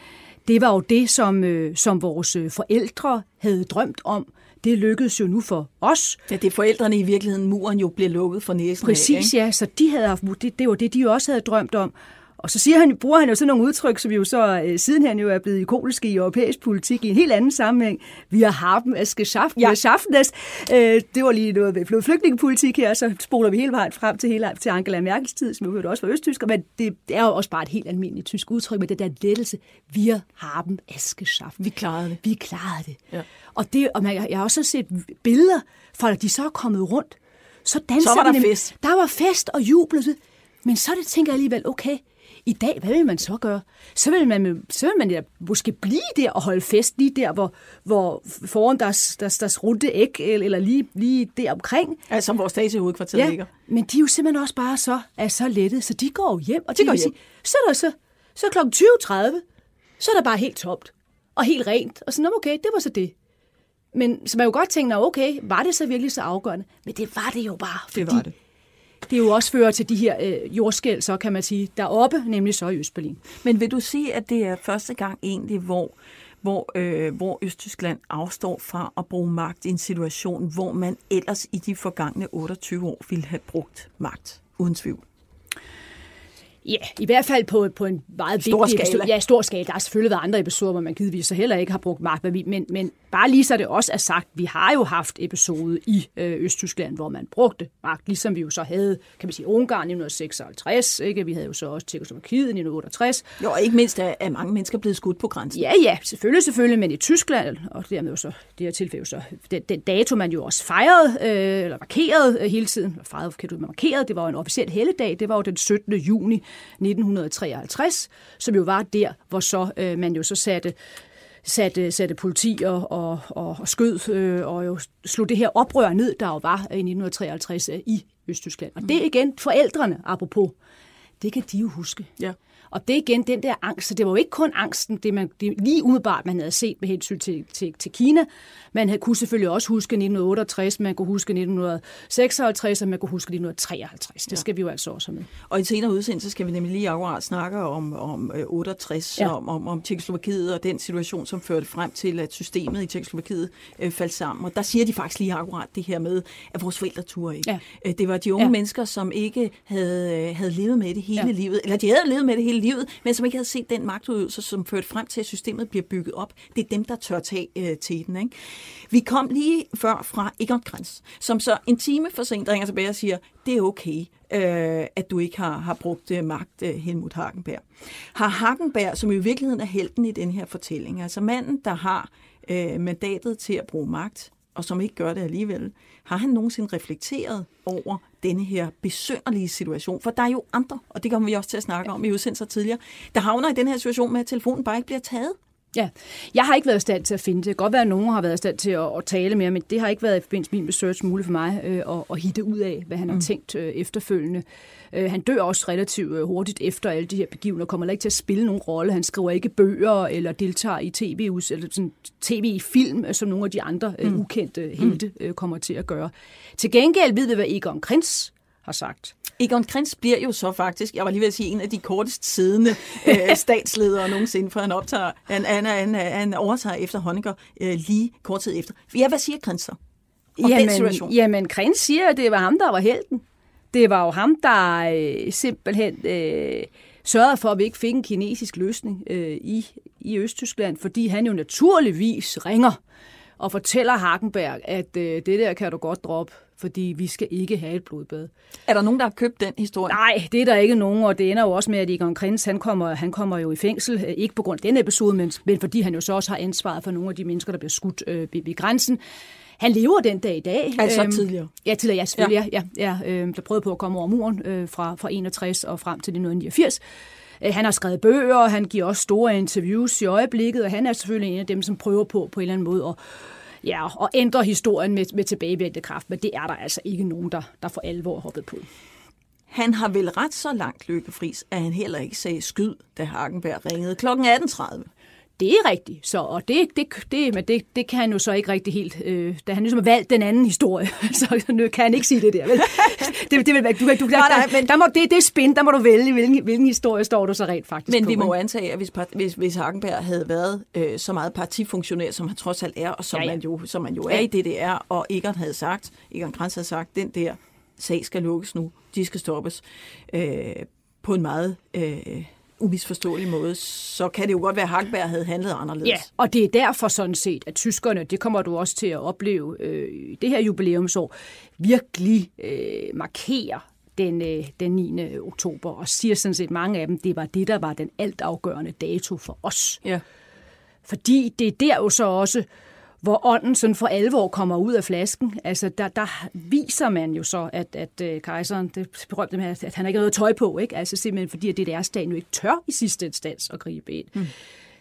Det var jo det, som, øh, som vores øh, forældre havde drømt om. Det lykkedes jo nu for os. Ja, det er forældrene i virkeligheden, muren jo bliver lukket for næsen Præcis, af, ikke? ja. Så de havde haft, det, det var det, de også havde drømt om. Og så siger han, bruger han jo sådan nogle udtryk, som jo så øh, siden han jo er blevet ikoniske i europæisk politik i en helt anden sammenhæng. Vi har haben es geschafft, ja. vi har schaffen es. Øh, det var lige noget med flygtningepolitik her, så spoler vi hele vejen frem til, hele, til Angela Merkels tid, som jo også var østtysker, men det, det er jo også bare et helt almindeligt tysk udtryk med det der lettelse. Vi haben es geschafft. Vi klarede det. Vi klarede det. Ja. Og, det, og man, jeg har også set billeder fra, at de så er kommet rundt. Så, så var der fest. Der var fest og jubel. Men så det, tænker jeg alligevel, okay, I dag, hvad vil man så gøre? Så vil man, så vil man ja, måske blive der og holde fest lige der, hvor, hvor foran deres, deres, deres runde æg, eller lige, lige der omkring. Altså, som vores hovedkvarter ja, ligger. men de er jo simpelthen også bare så, er så lettet, så de går hjem. Og De det går hjem. Sige, så er der så, så kl. 20.30, så er der bare helt tomt og helt rent. Og så, "Nå, okay, det var så det. Men så man jo godt tænke, "Nå, okay, var det så virkelig så afgørende? Men det var det jo bare, fordi Det var det det jo også fører til de her øh, jordskæl, så kan man sige, deroppe, nemlig så i Østberlin. Men vil du sige, at det er første gang egentlig, hvor, hvor, øh, hvor Østtyskland afstår fra at bruge magt i en situation, hvor man ellers i de forgangne 28 år ville have brugt magt, uden tvivl? Ja, i hvert fald på, på en meget Stor vigtig skala. Ja, stor skala. Der har selvfølgelig været andre episoder, hvor man givetvis så heller ikke har brugt magt, men, men bare lige så det også er sagt, vi har jo haft episode i øh, Østtyskland, hvor man brugte magt, ligesom vi jo så havde, kan man sige, Ungarn i 1956, ikke? vi havde jo så også Tjekkoslovakiet i 1968. Jo, og ikke mindst er, er mange mennesker blevet skudt på grænsen. Ja, ja, selvfølgelig, selvfølgelig, men i Tyskland, og dermed jo så, det her tilfælde jo så, den, den dato, man jo også fejrede, øh, eller markerede øh, hele tiden, fejrede, kan du markerede, det var jo en officiel helligdag, det var jo den 17. juni 1953, som jo var der, hvor så øh, man jo så satte satte, satte politi og, og, og, skød øh, og jo slog det her oprør ned, der jo var i 1953 øh, i Østtyskland. Og det er igen forældrene, apropos, det kan de jo huske. Ja. Og det er igen den der angst. Så det var jo ikke kun angsten, det, man, det lige umiddelbart, man havde set med hensyn til, til, til Kina. Man havde, kunne selvfølgelig også huske 1968, man kunne huske 1956, og man kunne huske 1953. Det skal vi jo altså også have med. Og i en senere udsendelse skal vi nemlig lige akkurat snakke om, om øh, 68, Ja. ja. om, om, om Tjekkoslovakiet og den situation, som førte frem til, at systemet i Tjekkoslovakiet øh, faldt sammen. Og der siger de faktisk lige akkurat det her med, at vores forældre turde ikke. Ja. Øh, Det var de unge Ja. ja. mennesker, som ikke havde, øh, havde levet med det hele Ja. ja. livet, eller de havde levet med det hele livet, men som ikke havde set den magtudøvelse, som førte frem til, at systemet bliver bygget op. Det er dem, der tør tage øh, til den. Ikke? Vi kom lige før fra Egon Krenz, som så en time for sent ringer tilbage og siger, det er okay, øh, at du ikke har, har brugt øh, magt, øh, Helmut Hagenberg. Har Hagenberg, som i virkeligheden er helten i den her fortælling, altså manden, der har øh, mandatet til at bruge magt, og som ikke gør det alligevel, har han nogensinde reflekteret over denne her besynderlige situation? For der er jo andre, og det kommer vi også til at snakke om i udsendelser tidligere, der havner i den her situation med, at telefonen bare ikke bliver taget. Ja, jeg har ikke været i stand til at finde det. Det kan godt være, at nogen har været i stand til at, at tale mere, men det har ikke været i forbindelse med min research muligt for mig øh, at, at hitte ud af, hvad han har tænkt øh, efterfølgende. Øh, han dør også relativt øh, hurtigt efter alle de her begivenheder, kommer ikke til at spille nogen rolle. Han skriver ikke bøger eller deltager i tv, eller sådan, tv-film, øh, som nogle af de andre øh, ukendte helte øh, kommer til at gøre. Til gengæld ved vi, hvad Egon Krenz har sagt. Egon Krenz bliver jo så faktisk, jeg var lige ved at sige, en af de kortest siddende øh, statsledere nogensinde, for han, optager, han, han, han, han overtager efter Honecker øh, lige kort tid efter. Ja, hvad siger Krenz så om den situation? Jamen, Krenz siger, at det var ham, der var helten. Det var jo ham, der øh, simpelthen øh, sørgede for, at vi ikke fik en kinesisk løsning øh, i, i Østtyskland, fordi han jo naturligvis ringer og fortæller Hagenberg, at øh, det der kan du godt droppe, fordi vi skal ikke have et blodbad. Er der nogen, der har købt den historie? Nej, det er der ikke nogen, og det ender jo også med, at Egon Krenz, han kommer, han kommer jo i fængsel, øh, ikke på grund af den episode, men, men fordi han jo så også har ansvaret for nogle af de mennesker, der bliver skudt øh, ved, ved grænsen. Han lever den dag i dag. Altså Øhm, tidligere? Ja, tidligere, ja, selvfølgelig. Ja. Ja, ja, øh, der prøvede på at komme over muren øh, fra, fra 61 og frem til 1989. Øh, han har skrevet bøger, og han giver også store interviews i øjeblikket, og han er selvfølgelig en af dem, som prøver på på en eller anden måde at, ja, at ændre historien med, med tilbagevirkende kraft, men det er der altså ikke nogen, der, der for alvor hoppet på. Han har vel ret så langt løbefris, at han heller ikke sagde skyd, da Hagenberg ringede kl. 18.30. Det er rigtigt, så, og det, det, det, men det, det kan han jo så ikke rigtig helt, øh, da han ligesom har valgt den anden historie, så kan han ikke sige det der, vel? Det, det vil, du, kan- du, Nej, nej, der, men- der må, det, det er spændt, der må du vælge, hvilken, hvilken historie står du så rent faktisk Men på. vi må ikke? antage, at hvis, hvis, hvis Hagenberg havde været øh, så meget partifunktionær, som han trods alt er, og som, Ja, ja. Man, jo, som man jo er i DDR, og Egon havde sagt, Egon Krenz havde sagt, den der sag skal lukkes nu, de skal stoppes øh, på en meget øh, umisforståelig måde, så kan det jo godt være, at Hagenberg havde handlet anderledes. Ja, og det er derfor sådan set, at tyskerne, det kommer du også til at opleve øh, i det her jubilæumsår, virkelig øh, markerer den, øh, den 9. oktober, og siger sådan set mange af dem, det var det, der var den altafgørende dato for os. ja. Fordi det er der jo så også, hvor ånden sådan for alvor kommer ud af flasken. Altså, der, der viser man jo så, at, at uh, kejseren, det berømte med, at han ikke har noget tøj på, ikke? Altså simpelthen fordi, at det deres staten jo ikke tør i sidste instans at gribe ind. Mm.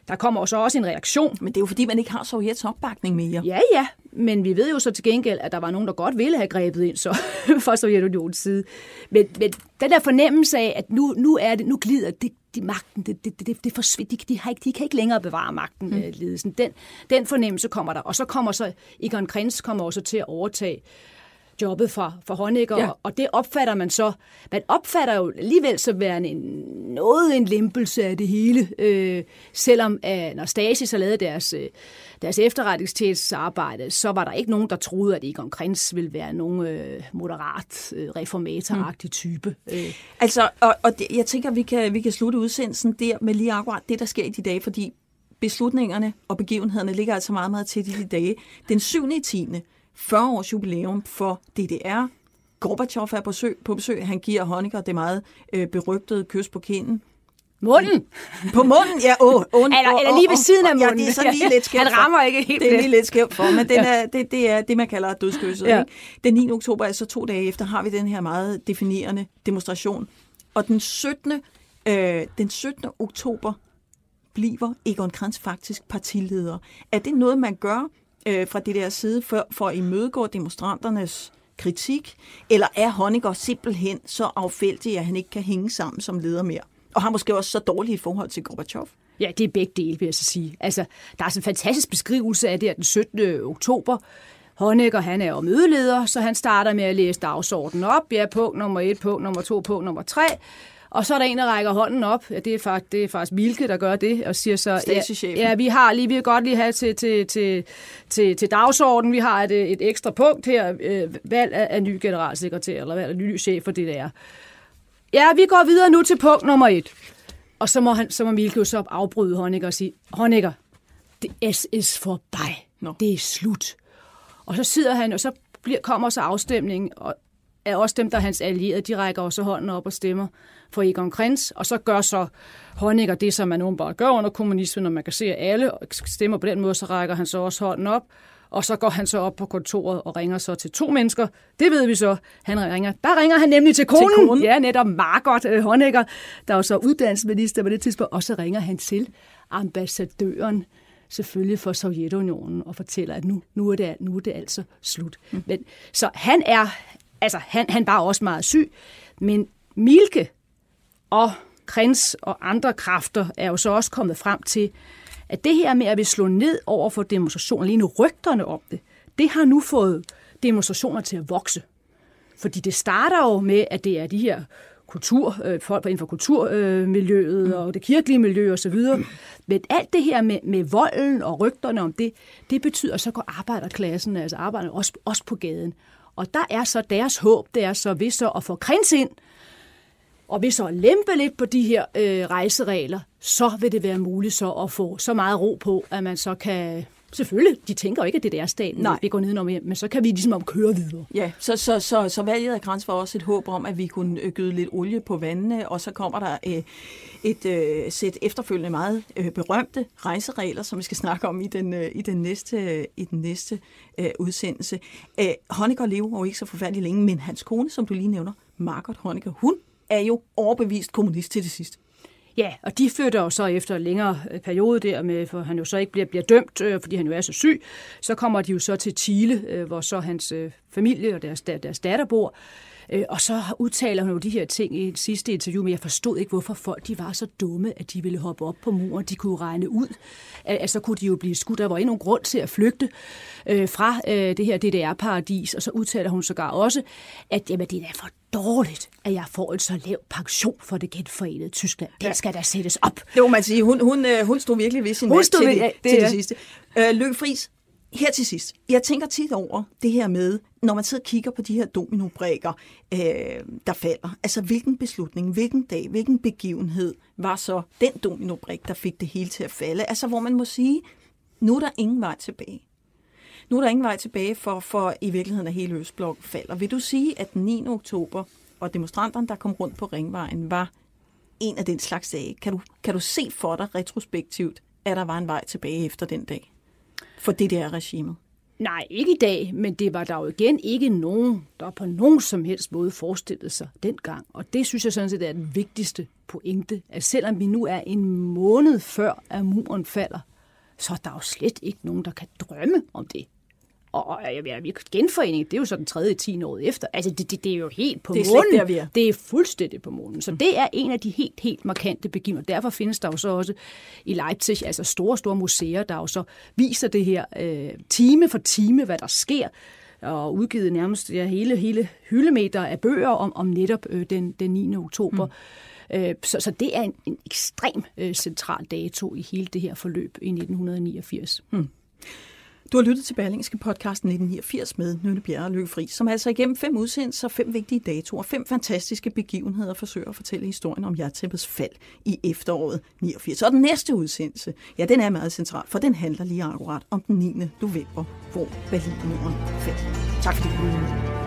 Der kommer så også en reaktion. Men det er jo fordi, man ikke har Sovjets opbakning mere. Ja, ja, men vi ved jo så til gengæld, at der var nogen, der godt ville have grebet ind så fra Sovjetunionens side. Men, men den der fornemmelse af, at nu, nu, er det, nu glider det, de magten, det, det, det, det forsvinder, de, de, har ikke, de kan ikke længere bevare magten, mm. ledelsen. Den, den fornemmelse kommer der. Og så kommer så, Egon Krenz kommer også til at overtage jobbet fra, fra Honecker, ja. og det opfatter man så, man opfatter jo alligevel så værende en, noget en lempelse af det hele, øh, selvom at når Stasi så lavede deres, øh, deres efterretningstjenestesarbejde, så var der ikke nogen, der troede, at Egon Krenz ville være nogen øh, moderat, øh, reformatoragtig type. Øh. Altså, og, og det, jeg tænker, vi kan, vi kan slutte udsendelsen der med lige akkurat det, der sker i de dage, fordi beslutningerne og begivenhederne ligger altså meget, meget tæt i de dage. Den 7. i 10 40 års jubilæum for DDR. Gorbachev er på besøg, på besøg. Han giver Honecker det meget øh, berygtede kys på kinden. Munden? På munden, ja. Åh, oh, eller, eller lige ved siden af munden. Ja, det er sådan lige lidt skævt Han rammer ikke helt Det er lige lidt skævt for, men den er, det, det er det, man kalder dødskysset. Ja. Ikke? Den 9. oktober, altså to dage efter, har vi den her meget definerende demonstration. Og den 17. Øh, den 17. oktober bliver Egon Kranz faktisk partileder. Er det noget, man gør øh, fra det der side for, for at imødegå demonstranternes kritik, eller er Honecker simpelthen så affældig, at han ikke kan hænge sammen som leder mere? Og har måske også så dårligt i forhold til Gorbachev? Ja, det er begge dele, vil jeg så sige. Altså, der er sådan en fantastisk beskrivelse af det den 17. oktober. Honecker, han er jo mødeleder, så han starter med at læse dagsordenen op. Ja, punkt nummer et, punkt nummer to, punkt nummer tre. Og så er der en, der rækker hånden op. Ja, det er faktisk, det er faktisk Milke, der gør det, og siger så, ja, ja, vi har lige, vi vil godt lige have til, til, til, til, til dagsordenen, vi har et, et ekstra punkt her, øh, valg af, af ny generalsekretær, eller valg af ny chef for det der. Ja, vi går videre nu til punkt nummer et. Og så må, han, så må Milke jo så afbryde Honecker og sige, Honecker, det S is forbi. No. Det er slut. Og så sidder han, og så bliver, kommer så afstemningen, og er også dem, der er hans allierede, de rækker også hånden op og stemmer for Egon Krenz, og så gør så Honecker det, som man bare gør under kommunismen, når man kan se, at alle stemmer på den måde, så rækker han så også hånden op, og så går han så op på kontoret og ringer så til to mennesker. Det ved vi så. Han ringer. Der ringer han nemlig til konen. Til konen. Ja, netop Margot uh, Honecker, der er jo så uddannelsesminister på det tidspunkt. Og så ringer han til ambassadøren selvfølgelig for Sovjetunionen og fortæller, at nu, nu, er, det, nu er det altså slut. Mm. Men, så han er, altså han, han var også meget syg, men Milke, og Krins og andre kræfter er jo så også kommet frem til, at det her med at vi slå ned over for demonstrationer, lige nu rygterne om det, det har nu fået demonstrationer til at vokse. Fordi det starter jo med, at det er de her kultur, øh, folk inden for kulturmiljøet øh, og det kirkelige miljø osv. Men alt det her med, med volden og rygterne om det, det betyder, at så går arbejderklassen, altså arbejderne, også, også på gaden. Og der er så deres håb, det er så ved så at få krins ind, og ved så lempe lidt på de her øh, rejseregler, så vil det være muligt så at få så meget ro på, at man så kan Selvfølgelig, de tænker jo ikke, at det er staten, Nej. vi går nedenom, men så kan vi ligesom om køre videre. Ja, så, så, så, så valget af Grans var også et håb om, at vi kunne øh, gyde lidt olie på vandene, og så kommer der øh, et øh, sæt efterfølgende meget øh, berømte rejseregler, som vi skal snakke om i den, øh, i den næste, i den næste øh, udsendelse. Øh, Honecker lever jo ikke så forfærdeligt længe, men hans kone, som du lige nævner, Margot Honecker, hun er jo overbevist kommunist til det sidste. Ja, og de flytter jo så efter en længere øh, periode der med, for han jo så ikke bliver, bliver dømt, øh, fordi han jo er så syg, så kommer de jo så til Chile, øh, hvor så hans øh, familie og deres, deres datter bor. Øh, og så udtaler hun jo de her ting i et sidste interview, men jeg forstod ikke, hvorfor folk de var så dumme, at de ville hoppe op på muren. De kunne regne ud, at så kunne de jo blive skudt. Der var ikke nogen grund til at flygte øh, fra øh, det her DDR-paradis. Og så udtaler hun sågar også, at jamen, det er for dårligt, at jeg får en så lav pension for det genforenede Tyskland. Den skal da sættes op. Det må man sige. Hun, hun, hun stod virkelig ved sin stod til, ved, det, ja, det, til det sidste. Øh, Løkke Friis, her til sidst. Jeg tænker tit over det her med, når man sidder og kigger på de her dominobrækker, øh, der falder. Altså, hvilken beslutning, hvilken dag, hvilken begivenhed var så den dominobrik, der fik det hele til at falde? Altså, hvor man må sige, nu er der ingen vej tilbage. Nu er der ingen vej tilbage for, for i virkeligheden, at hele Østblok falder. Vil du sige, at den 9. oktober og demonstranterne, der kom rundt på Ringvejen, var en af den slags dage? Kan du, kan du se for dig retrospektivt, at der var en vej tilbage efter den dag? for det der regime? Nej, ikke i dag, men det var der jo igen ikke nogen, der på nogen som helst måde forestillede sig dengang. Og det synes jeg sådan set er den vigtigste pointe, at selvom vi nu er en måned før, at muren falder, så er der jo slet ikke nogen, der kan drømme om det. Og jeg vil genforening, det er jo så den tredje 10 år efter. Altså, det, det, det er jo helt på det er månen. Der, vi er. Det er fuldstændig på månen. Så det er en af de helt, helt markante begivenheder. Derfor findes der jo så også i Leipzig, altså store, store museer, der jo så viser det her øh, time for time, hvad der sker og udgivet nærmest ja, hele, hele hyldemeter af bøger om, om netop øh, den, den 9. oktober. Mm. Øh, så, så det er en, en ekstrem øh, central dato i hele det her forløb i 1989. Mm. Du har lyttet til Berlingske podcast 1989 med Nynne Bjerre og Lykke Friis, som altså igennem fem udsendelser, fem vigtige datoer, fem fantastiske begivenheder forsøger at fortælle historien om jertæppets fald i efteråret 89. Og den næste udsendelse, ja, den er meget central, for den handler lige akkurat om den 9. november, hvor Berlinmuren faldt. Tak fordi du lyttede